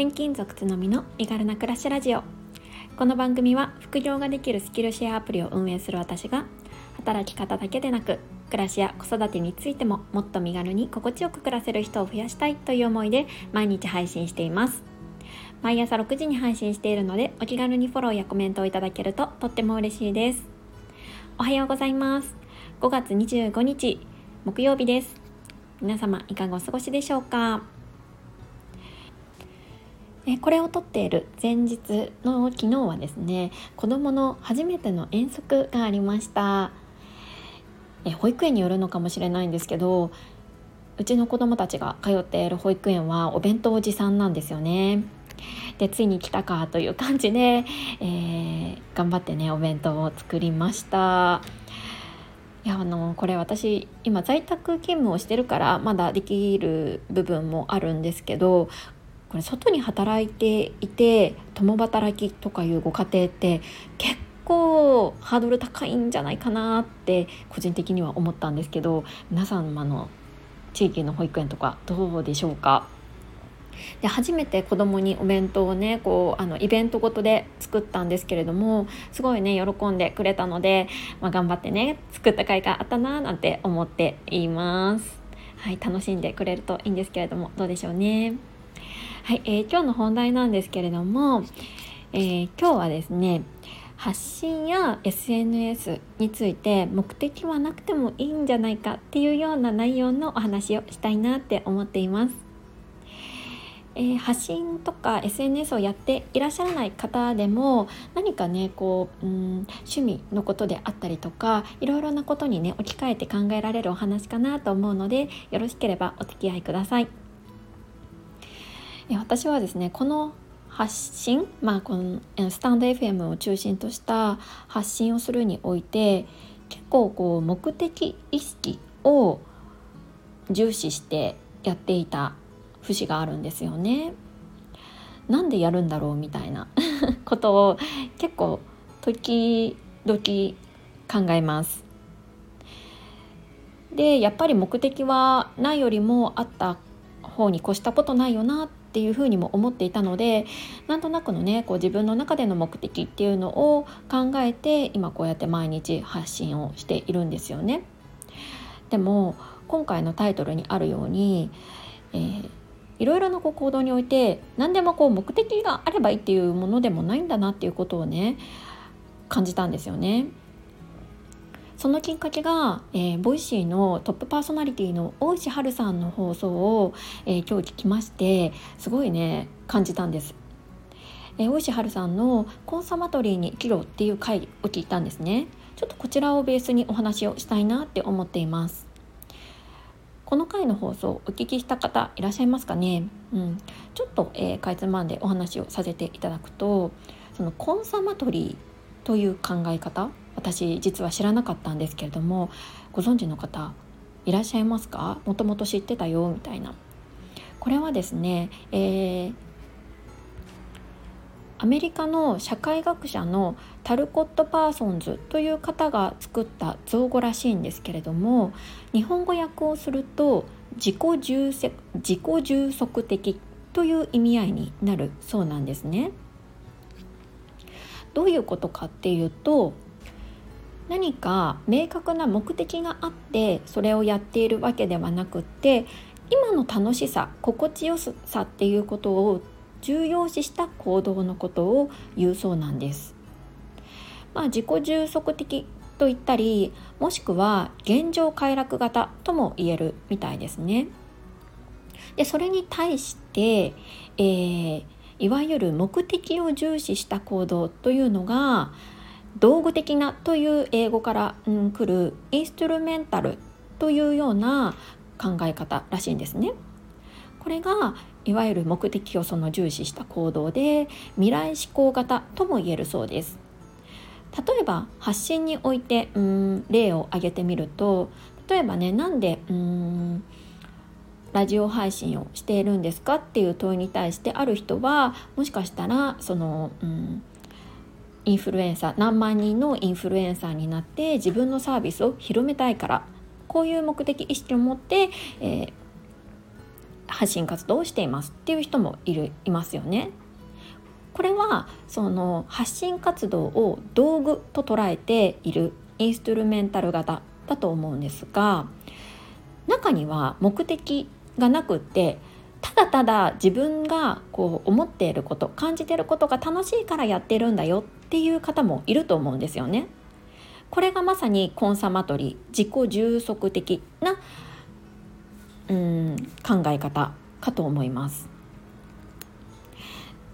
転勤族つのみの身軽な暮らしラジオ。この番組は副業ができるスキルシェアアプリを運営する私が働き方だけでなく暮らしや子育てについてももっと身軽に心地よく暮らせる人を増やしたいという思いで毎日配信しています。毎朝6時に配信しているのでお気軽にフォローやコメントをいただけるととっても嬉しいです。おはようございます。5月25日木曜日です。皆様いかがお過ごしでしょうか？えこれを撮っている前日の昨日はですね子どもの初めての遠足がありました。え保育園によるのかもしれないんですけどうちの子どもたちが通っている保育園はお弁当持参なんですよね。でついに来たかという感じで、えー、頑張ってねお弁当を作りました。いやあのこれ私今在宅勤務をしてるからまだできる部分もあるんですけどこれ外に働いていて共働きとかいうご家庭って結構ハードル高いんじゃないかなって個人的には思ったんですけど皆様の地域の保育園とかどうでしょうか？で初めて子供にお弁当をねこうあのイベントごとで作ったんですけれどもすごいね喜んでくれたので、まあ、頑張ってね作った甲斐があったななんて思っています。はい、楽しんでくれるといいんですけれどもどうでしょうね？はい、えー、今日の本題なんですけれども、えー、今日はですね発信や SNS について目的はなくてもいいんじゃないかっていうような内容のお話をしたいなって思っています。えー、発信とか SNS をやっていらっしゃらない方でも何かねこううん趣味のことであったりとかいろいろなことにね置き換えて考えられるお話かなと思うのでよろしければお付き合いください。え私はですねこの発信、まあ、このスタンド FM を中心とした発信をするにおいて結構こう目的意識を重視してやっていた節があるんですよね。なんでやるんだろうみたいな ことを結構時々考えます。でやっぱり目的はないよりもあった方に越したことないよなっっていうふうにも思っていたのでなんとなくのねこう自分の中での目的っていうのを考えて今こうやって毎日発信をしているんですよね。でも今回のタイトルにあるように、えーいろいろなこう行動において何でもこう目的があればいいっていうものでもないんだなっていうことをね感じたんですよね。そのきっかけが、えー、ボイシーのトップパーソナリティの尾石晴さんの放送を、えー、今日聞きましてすごいね感じたんです。えー、尾石晴さんの「コンサマトリーに生きろ」っていう回を聞いたんですね。ちょっとこちらをベースにお話をしたいなって思っています。この回の放送お聞きした方いらっしゃいますかね、うん、ちょっと、えー、かいつまんでお話をさせていただくとそのコンサマトリーという考え方私実は知らなかったんですけれどもご存知の方いらっしゃいますか？もともと知ってたよみたいなこれはですね、えー、アメリカの社会学者のタルコット・パーソンズという方が作った造語らしいんですけれども日本語訳をすると自己充自己充足的という意味合いになるそうなんですね。どういうことかっていうと何か明確な目的があってそれをやっているわけではなくって今の楽しさ心地よさっていうことを重要視した行動のことを言うそうなんです。まあ、自己充足的と言ったりもしくは現状快楽型とも言えるみたいですね。でそれに対して、えー、いわゆる目的を重視した行動というのが道具的なという英語から、うん、来るインストゥルメンタルというような考え方らしいんですね。これがいわゆる目的をその重視した行動で未来志向型とも言えるそうです例えば発信においてうん例を挙げてみると例えばねなんでうんラジオ配信をしているんですかっていう問いに対してある人はもしかしたらそのうんインフルエンサー何万人のインフルエンサーになって自分のサービスを広めたいからこういう目的意識を持って、えー、発信活動をしていますっていう人もいるいますよね。これはその発信活動を道具と捉えているインストゥルメンタル型だと思うんですが中には目的がなくってただただ自分がこう思っていること感じていることが楽しいからやってるんだよっていう方もいると思うんですよね。これがまさにコンサマトリ自己充足的なうん考え方かと思います。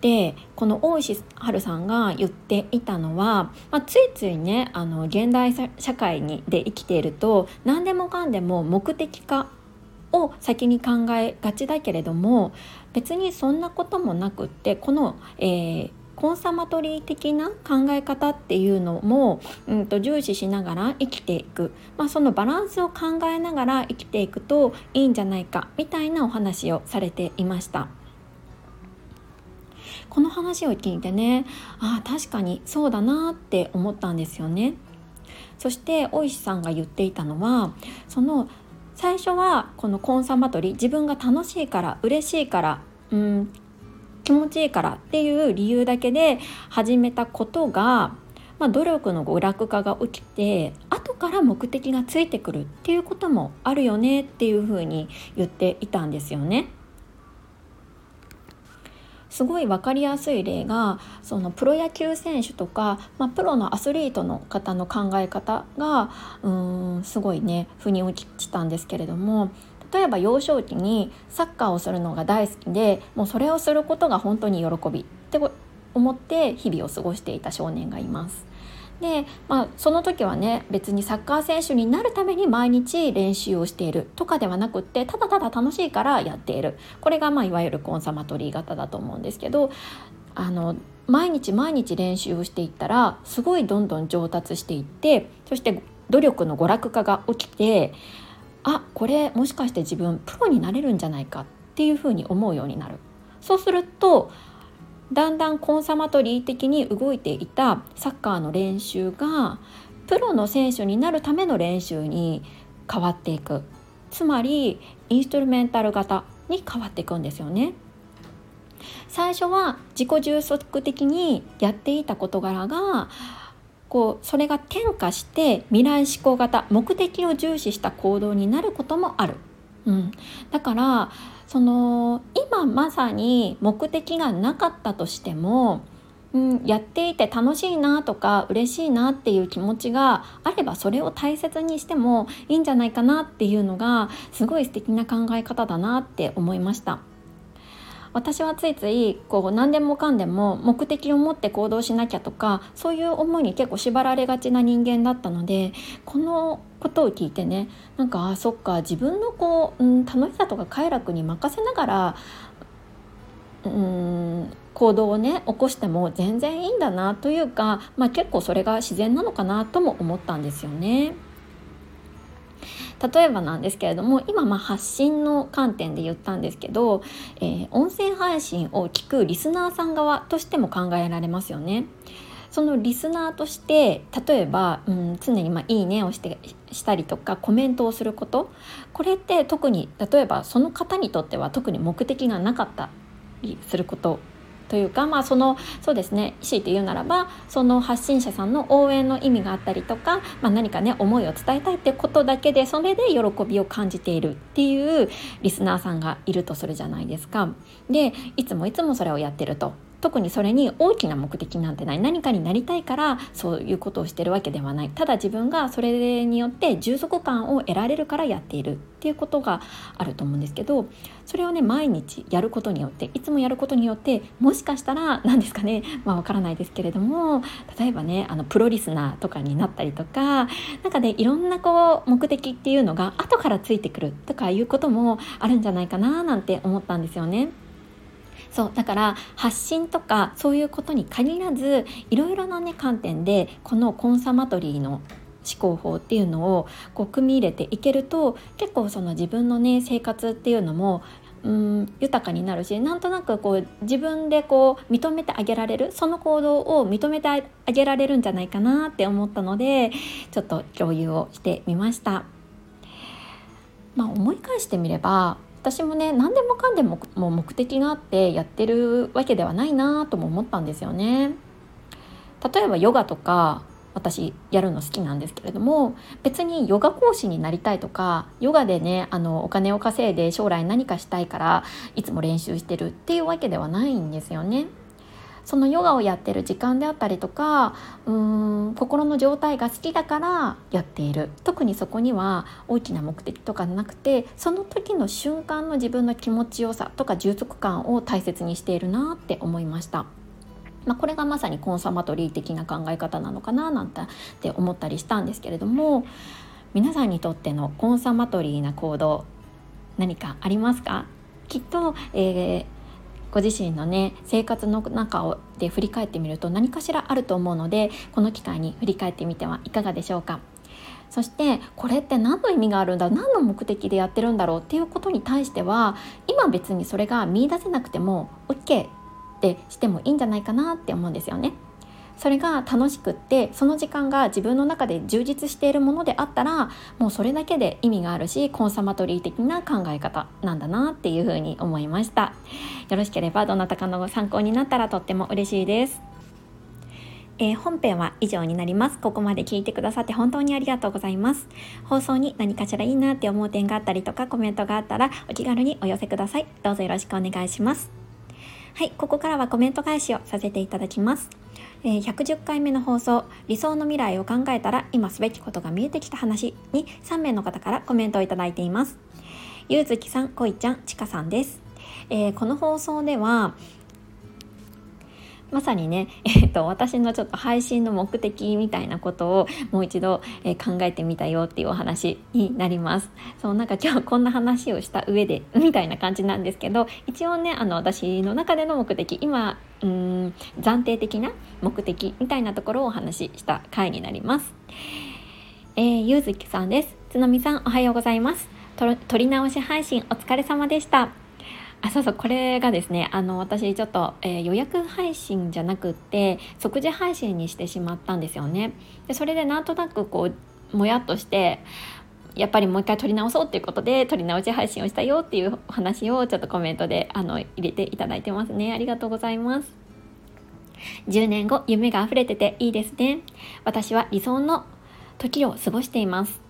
でこの大石春さんが言っていたのは、まあ、ついついねあの現代社会にで生きていると何でもかんでも目的化を先に考えがちだけれども別にそんなこともなくってこの、えー、コンサマトリー的な考え方っていうのも、うんと、重視しながら生きていく、まあ、そのバランスを考えながら生きていくといいんじゃないかみたいなお話をされていました。この話を聞いてねああ確かにそうだなって思ったんですよね。そして大石さんが言っていたのはその最初はこのコンサバトリ自分が楽しいから嬉しいからうん気持ちいいからっていう理由だけで始めたことが、まあ、努力の娯楽化が起きて後から目的がついてくるっていうこともあるよねっていうふうに言っていたんですよね。すごい分かりやすい例がそのプロ野球選手とか、まあ、プロのアスリートの方の考え方がうんすごいね腑に落ちたんですけれども例えば幼少期にサッカーをするのが大好きでもうそれをすることが本当に喜びって思って日々を過ごしていた少年がいます。で、まあ、その時はね別にサッカー選手になるために毎日練習をしている。とかではなくってただただ楽しいからやっている。これがまあいわゆるコンサマトリー型だと思うんですけどあの毎日毎日練習をしていったらすごいどんどん上達していってそして努力の娯楽化が起きてあこれもしかして自分プロになれるんじゃないかっていうふうに思うようになる。そうするとだんだんコンサマトリー的に動いていたサッカーの練習がプロの選手になるための練習に変わっていくつまりインストルメンタル型に変わっていくんですよね。最初は自己充足的にやっていた事柄がこうそれが転化して未来思考型目的を重視した行動になることもある。うん、だからその今まさに目的がなかったとしても、うん、やっていて楽しいなとか嬉しいなっていう気持ちがあればそれを大切にしてもいいんじゃないかなっていうのがすごい素敵な考え方だなって思いました。私はついついこう何でもかんでも目的を持って行動しなきゃとかそういう思いに結構縛られがちな人間だったのでこのことを聞いてねなんかあそっか自分のこう、うん、楽しさとか快楽に任せながらうん行動をね起こしても全然いいんだなというか、まあ、結構それが自然なのかなとも思ったんですよね。例えばなんですけれども今ま発信の観点で言ったんですけど、えー、音声配信を聞くリスナーさん側としても考えられますよね。そのリスナーとして例えば、うん、常にまいいねをしてしたりとかコメントをすることこれって特に例えばその方にとっては特に目的がなかったりすることというか、まあ、そのそうですね強いて言うならばその発信者さんの応援の意味があったりとか、まあ、何かね思いを伝えたいってことだけでそれで喜びを感じているっていうリスナーさんがいるとするじゃないですか。でいつもいつもそれをやってると。特にそれに大きな目的なんてない何かになりたいからそういうことをしてるわけではないただ自分がそれによって充足感を得られるからやっているっていうことがあると思うんですけどそれをね毎日やることによっていつもやることによってもしかしたら何ですかねまあわからないですけれども例えばねあのプロリスナーとかになったりとか何かねいろんなこう目的っていうのが後からついてくるとかいうこともあるんじゃないかななんて思ったんですよね。そうだから発信とかそういうことに限らずいろいろなね観点でこのコンサマトリーの思考法っていうのをこう組み入れていけると結構その自分のね生活っていうのもうん豊かになるしなんとなくこう自分でこう認めてあげられるその行動を認めてあげられるんじゃないかなって思ったのでちょっと共有をしてみました。まあ、思い返してみれば私もね何でもかんでももう目的があってやってるわけではないなとも思ったんですよね。例えばヨガとか私やるの好きなんですけれども別にヨガ講師になりたいとかヨガでねあのお金を稼いで将来何かしたいからいつも練習してるっていうわけではないんですよね。そのヨガをやってる時間であったりとかうーん心の状態が好きだからやっている特にそこには大きな目的とかなくてその時の瞬間の自分の気持ちよさとか充足感を大切にしているなって思いました。まあ、これがまさにコンサマトリー的な考え方なのかななんて思ったりしたんですけれども皆さんにとってのコンサマトリーな行動何かありますか？きっと、えー、ご自身のね生活の中で振り返ってみると何かしらあると思うのでこの機会に振り返ってみてはいかがでしょうかそしてこれって何の意味があるんだ何の目的でやってるんだろうっていうことに対しては今別にそれが見いだせなくても OK ってしてもいいんじゃないかなって思うんですよね。それが楽しくってその時間が自分の中で充実しているものであったらもうそれだけで意味があるしコンサマトリー的な考え方なんだなっていうふうに思いましたよろしければどなたかのご参考になったらとっても嬉しいですえー、本編は以上になります。ここまで聞いてくださって本当にありがとうございます。放送に何かしらいいなって思う点があったりとかコメントがあったらお気軽にお寄せください。どうぞよろしくお願いします。はい、ここからはコメント返しをさせていただきます。え、110回目の放送「理想の未来を考えたら今すべきことが見えてきた話」に3名の方からコメントをいただいています。ゆうずきさん、こいちゃん、ちかさんです。えー、この放送ではまさにね、えーと、私のちょっと配信の目的みたいなことをもう一度、えー、考えてみたよっていうお話になります。そうなんか今日こんな話をした上で みたいな感じなんですけど一応ねあの私の中での目的今うん暫定的な目的みたいなところをお話しした回になります。えー、ゆうずきさんです。つのみさんおはようございます。撮り直し配信お疲れ様でした。あそうそうこれがですねあの私ちょっと、えー、予約配信じゃなくて即時配信にしてしまったんですよね。でそれでなんとなくこうもやっとしてやっぱりもう一回撮り直そうっていうことで撮り直し配信をしたよっていうお話をちょっとコメントであの入れていただいてますね。ありがとうございます。10年後夢が溢れてていいですね。私は理想の時を過ごしています。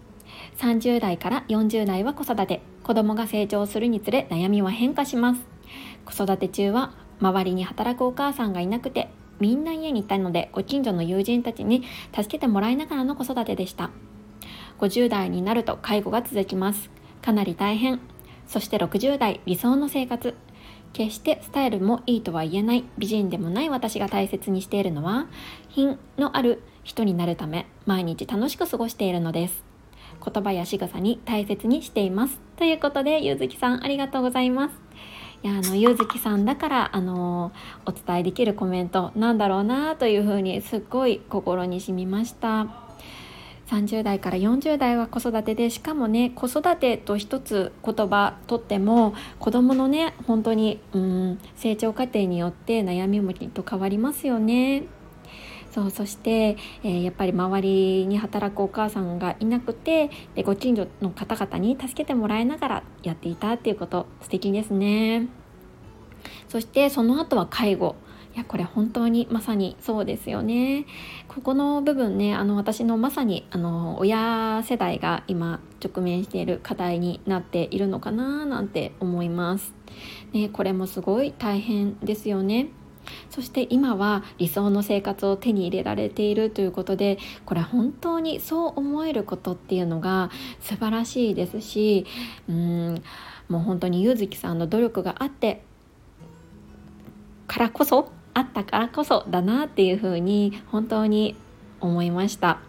30代から40代は子育て。子供が成長するにつれ悩みは変化します。子育て中は周りに働くお母さんがいなくてみんな家にいたのでご近所の友人たちに助けてもらいながらの子育てでした。50代になると介護が続きます。かなり大変。そして60代理想の生活。決してスタイルもいいとは言えない。美人でもない私が大切にしているのは品のある人になるため毎日楽しく過ごしているのです。言葉や仕草に大切にしています。ということでゆうずきさんありがとうございます。いやあのゆうずきさんだからあのお伝えできるコメントなんだろうなというふうにすっごい心に染みました。30代から40代は子育てでしかもね子育てと一つ言葉とっても子どものね本当にうん成長過程によって悩みもきっと変わりますよね。そうそして、えー、やっぱり周りに働くお母さんがいなくてでご近所の方々に助けてもらいながらやっていたっていうこと素敵ですね。そしてその後は介護。いやこれ本当にまさにそうですよね。ここの部分ねあの私のまさにあの親世代が今直面している課題になっているのかななんて思います、ね、これもすごい大変ですよね。そして今は理想の生活を手に入れられているということでこれは本当にそう思えることっていうのが素晴らしいですしうんもう本当にゆずきさんの努力があってからこそあったからこそだなっていうふうに本当に思いました。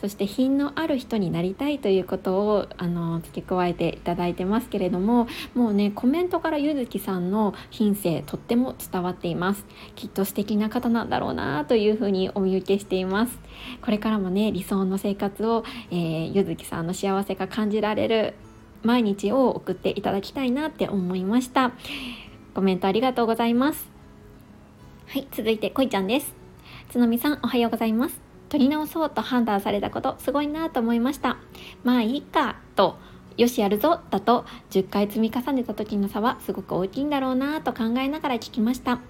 そして品のある人になりたいということをあの付け加えていただいてますけれどももうねコメントからゆずきさんの品性とっても伝わっています。きっと素敵な方なんだろうなというふうにお見受けしています。これからもね理想の生活を、えー、ゆずきさんの幸せが感じられる毎日を送っていただきたいなって思いました。コメントありがとうございます。はい続いてこいちゃんです。つのみさんおはようございます。取り直そうと判断されたことすごいなと思いました。まあいいかとよしやるぞだと10回積み重ねた時の差はすごく大きいんだろうなと考えながら聞きました。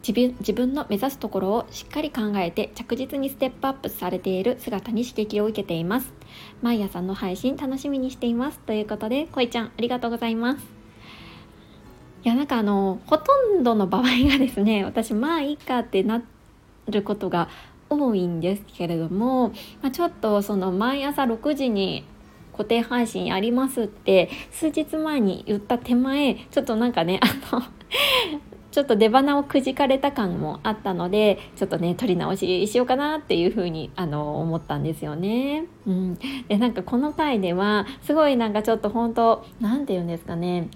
自分自分の目指すところをしっかり考えて着実にステップアップされている姿に刺激を受けています。毎朝の配信楽しみにしています。ということでこいちゃんありがとうございます。いやなんかあのほとんどの場合がですね私まあいいかってなることが多いんですけれども、まあ、ちょっとその毎朝6時に固定配信やりますって数日前に言った手前ちょっとなんかねあの ちょっと出花をくじかれた感もあったのでちょっとね取り直ししようかなっていうふうにあの思ったんですよね。うん、でなんかこの回ではすごいなんかちょっと本当何て言うんですかね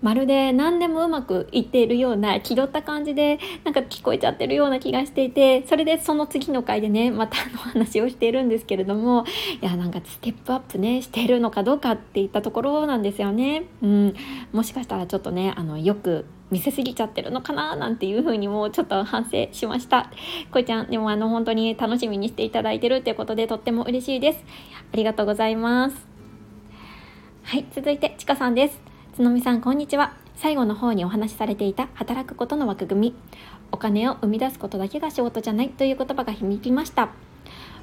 まるで何でもうまくいっているような気取った感じでなんか聞こえちゃってるような気がしていてそれでその次の回でねまたの話をしているんですけれどもいやなんかステップアップねしているのかどうかっていったところなんですよね。うん、もしかしたらちょっとねあのよく見せすぎちゃってるのかななんていう風にもちょっと反省しました。こいちゃんでもあの本当に楽しみにしていただいてるっていうことでとっても嬉しいです。ありがとうございます。はい、続いてちかさんです。つのみさんこんにちは。最後の方にお話しされていた働くことの枠組み。お金を生み出すことだけが仕事じゃない。という言葉が響きました。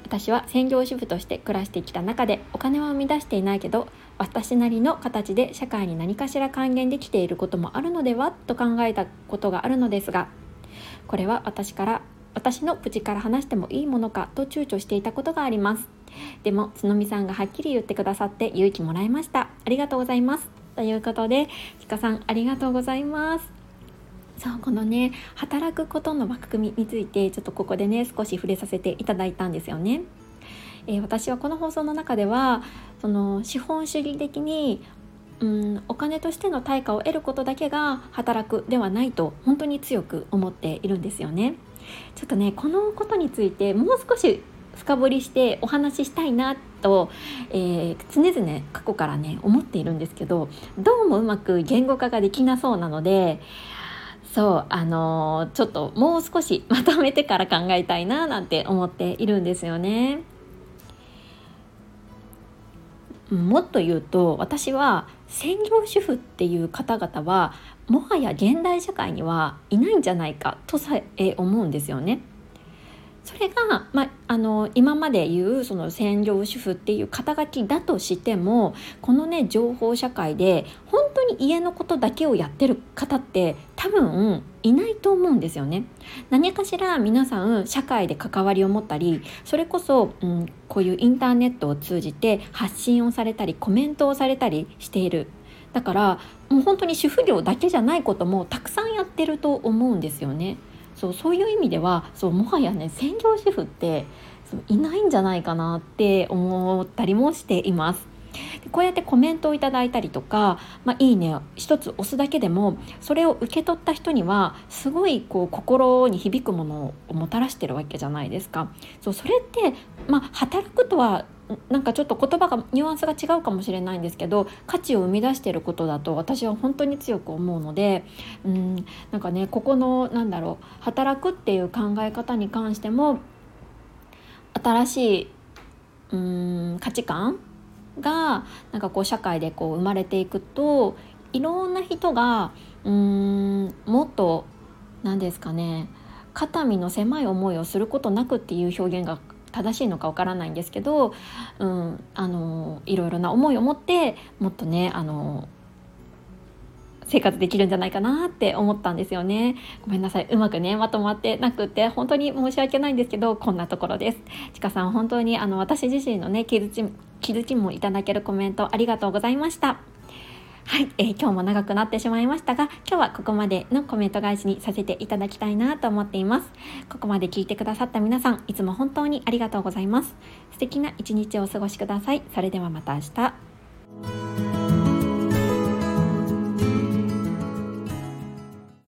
私は専業主婦として暮らしてきた中でお金は生み出していないけど私なりの形で社会に何かしら還元できていることもあるのでは？と考えたことがあるのですがこれは私から私の口から話してもいいものか？と躊躇していたことがあります。でもつのみさんがはっきり言ってくださって勇気もらいました。ありがとうございます。ということでちかさんありがとうございますそうこのね働くことの枠組みについてちょっとここでね少し触れさせていただいたんですよね。えー、私はこの放送の中ではその資本主義的にうんお金としての対価を得ることだけが働くではないと本当に強く思っているんですよね。ちょっとねこのことについてもう少し深掘りしてお話ししたいなと、えー、常々過去からね思っているんですけどどうもうまく言語化ができなそうなのでそうあのー、ちょっともう少しまとめてから考えたいななんて思っているんですよね。もっと言うと私は専業主婦っていう方々はもはや現代社会にはいないんじゃないかとさえ思うんですよね。それが、まあ、あの今まで言うその専業主婦っていう肩書きだとしてもこのね情報社会で本当に家のことだけをやってる方って多分いないと思うんですよね。何かしら皆さん社会で関わりを持ったりそれこそ、うん、こういうインターネットを通じて発信をされたりコメントをされたりしている。だからもう本当に主婦業だけじゃないこともたくさんやってると思うんですよね。そうそういう意味ではそうもはやね専業主婦っていないんじゃないかなって思ったりもしています。こうやってコメントをいただいたりとか「まあ、いいね」一つ押すだけでもそれを受け取った人にはすごいこう心に響くものをもたらしてるわけじゃないですか。そうそれって、まあ、働くとはなんかちょっと言葉がニュアンスが違うかもしれないんですけど価値を生み出していることだと私は本当に強く思うのでうんなんかねここのなんだろう働くっていう考え方に関しても新しいうん価値観がなんかこう社会でこう生まれていくといろんな人がうんもっと何ですかね肩身の狭い思いをすることなくっていう表現が正しいのかわからないんですけど、うん、あのいろいろな思いを持ってもっとねあの生活できるんじゃないかなって思ったんですよね。ごめんなさい。うまくねまとまってなくて本当に申し訳ないんですけどこんなところです。ちかさん本当にあの私自身のね気づき気づきもいただけるコメントありがとうございました。はい、えー、今日も長くなってしまいましたが今日はここまでのコメント返しにさせていただきたいなと思っています。ここまで聞いてくださった皆さんいつも本当にありがとうございます。素敵な一日をお過ごしください。それではまた明日。